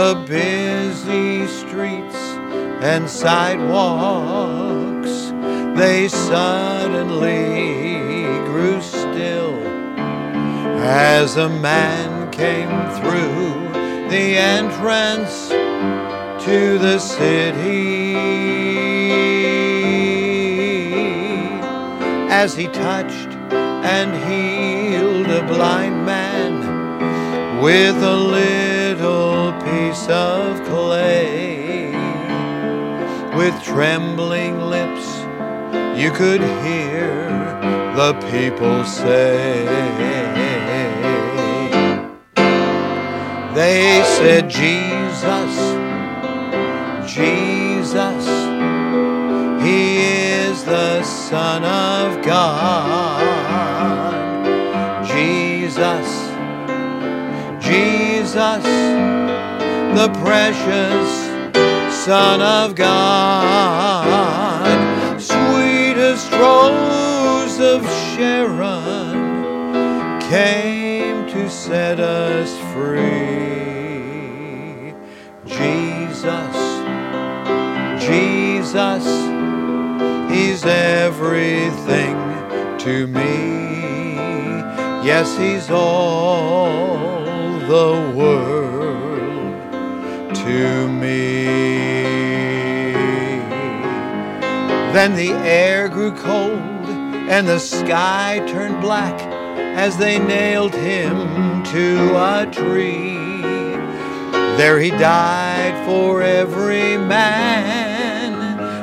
the busy streets and sidewalks, they suddenly grew still as a man came through the entrance to the city. As he touched and healed a blind man with a little piece of clay. With trembling lips, you could hear the people say, They said, Jesus, Jesus, He is the Son of God. Jesus, Jesus, the precious Son of God, sweetest rose of Sharon, came to set us free. Jesus, Jesus, He's everything to me. Yes, He's all the world to me. Then the air grew cold and the sky turned black as they nailed him to a tree. There he died for every man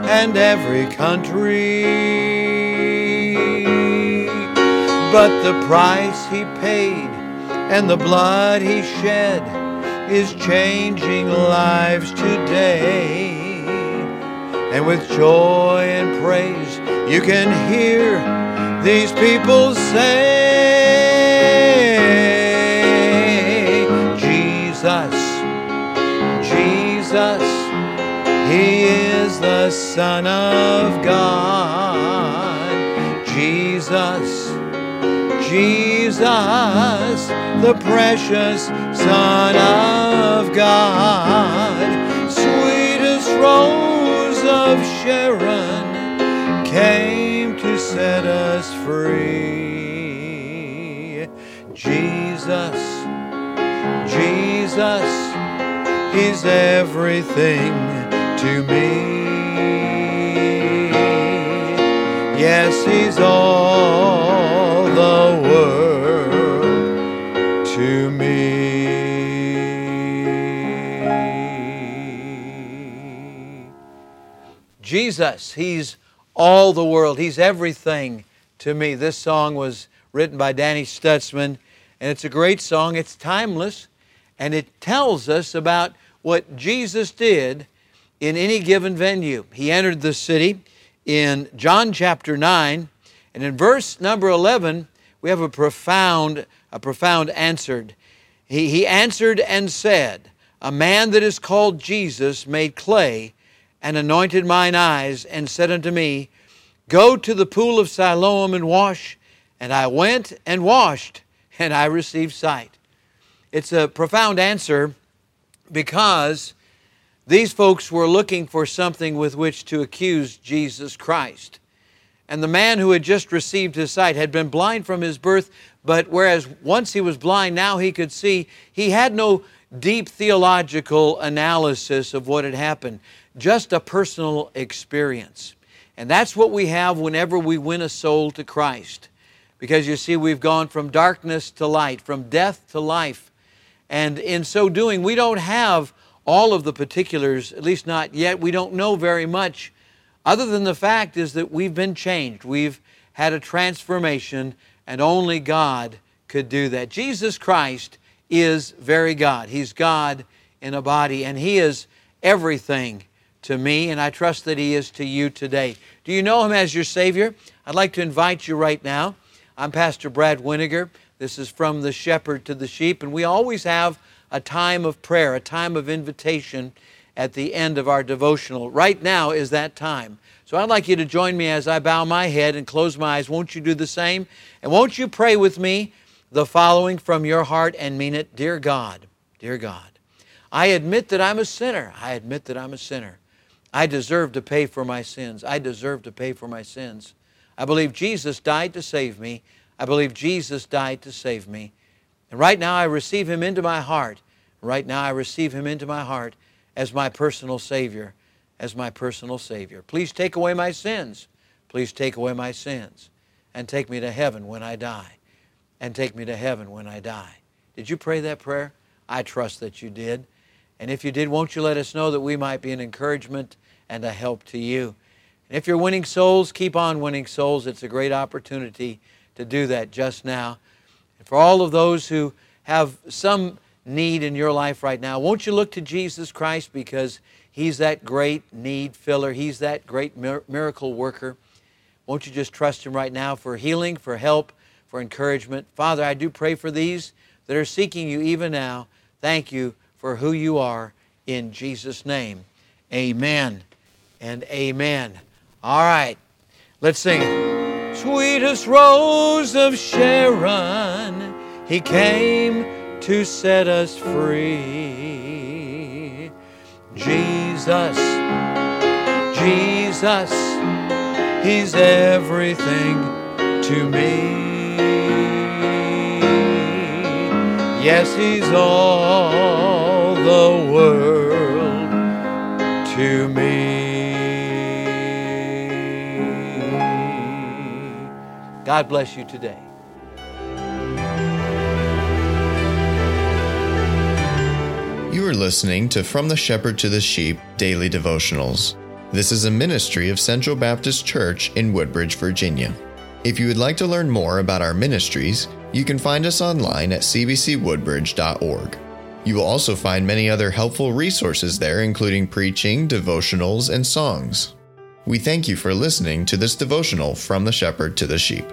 and every country. But the price he paid and the blood he shed is changing lives today. And with joy and praise, you can hear these people say, Jesus, Jesus, He is the Son of God. Jesus, Jesus, the precious Son of God, sweetest rose of Sharon, came to set us free. Jesus, Jesus, He's everything to me. Yes, He's all Jesus, He's all the world. He's everything to me. This song was written by Danny Stutzman, and it's a great song. It's timeless, and it tells us about what Jesus did in any given venue. He entered the city in John chapter 9, and in verse number 11, we have a profound, a profound answered. He, he answered and said, A man that is called Jesus made clay and anointed mine eyes and said unto me, Go to the pool of Siloam and wash. And I went and washed, and I received sight. It's a profound answer because these folks were looking for something with which to accuse Jesus Christ. And the man who had just received his sight had been blind from his birth, but whereas once he was blind, now he could see, he had no deep theological analysis of what had happened, just a personal experience. And that's what we have whenever we win a soul to Christ. Because you see, we've gone from darkness to light, from death to life. And in so doing, we don't have all of the particulars, at least not yet. We don't know very much, other than the fact is that we've been changed. We've had a transformation, and only God could do that. Jesus Christ is very God. He's God in a body, and He is everything to me, and I trust that He is to you today. Do you know Him as your Savior? I'd like to invite you right now. I'm Pastor Brad Weniger. This is from the shepherd to the sheep, and we always have a time of prayer, a time of invitation at the end of our devotional. Right now is that time. So I'd like you to join me as I bow my head and close my eyes. Won't you do the same? And won't you pray with me the following from your heart and mean it? Dear God, dear God, I admit that I'm a sinner. I admit that I'm a sinner. I deserve to pay for my sins. I deserve to pay for my sins. I believe Jesus died to save me. I believe Jesus died to save me. And right now I receive Him into my heart. Right now I receive Him into my heart as my personal Savior. As my personal Savior. Please take away my sins. Please take away my sins. And take me to heaven when I die. And take me to heaven when I die. Did you pray that prayer? I trust that you did. And if you did, won't you let us know that we might be an encouragement and a help to you? And if you're winning souls, keep on winning souls. It's a great opportunity to do that just now. And for all of those who have some need in your life right now, won't you look to Jesus Christ because He's that great need filler, He's that great miracle worker. Won't you just trust Him right now for healing, for help, for encouragement? Father, I do pray for these that are seeking you even now. Thank you for who you are in Jesus' name. Amen and amen. All right, let's sing. Sweetest rose of Sharon, he came to set us free. Jesus, Jesus, he's everything to me. Yes, he's all the world to me. God bless you today. You are listening to From the Shepherd to the Sheep Daily Devotionals. This is a ministry of Central Baptist Church in Woodbridge, Virginia. If you would like to learn more about our ministries, you can find us online at cbcwoodbridge.org. You will also find many other helpful resources there, including preaching, devotionals, and songs. We thank you for listening to this devotional from the shepherd to the sheep.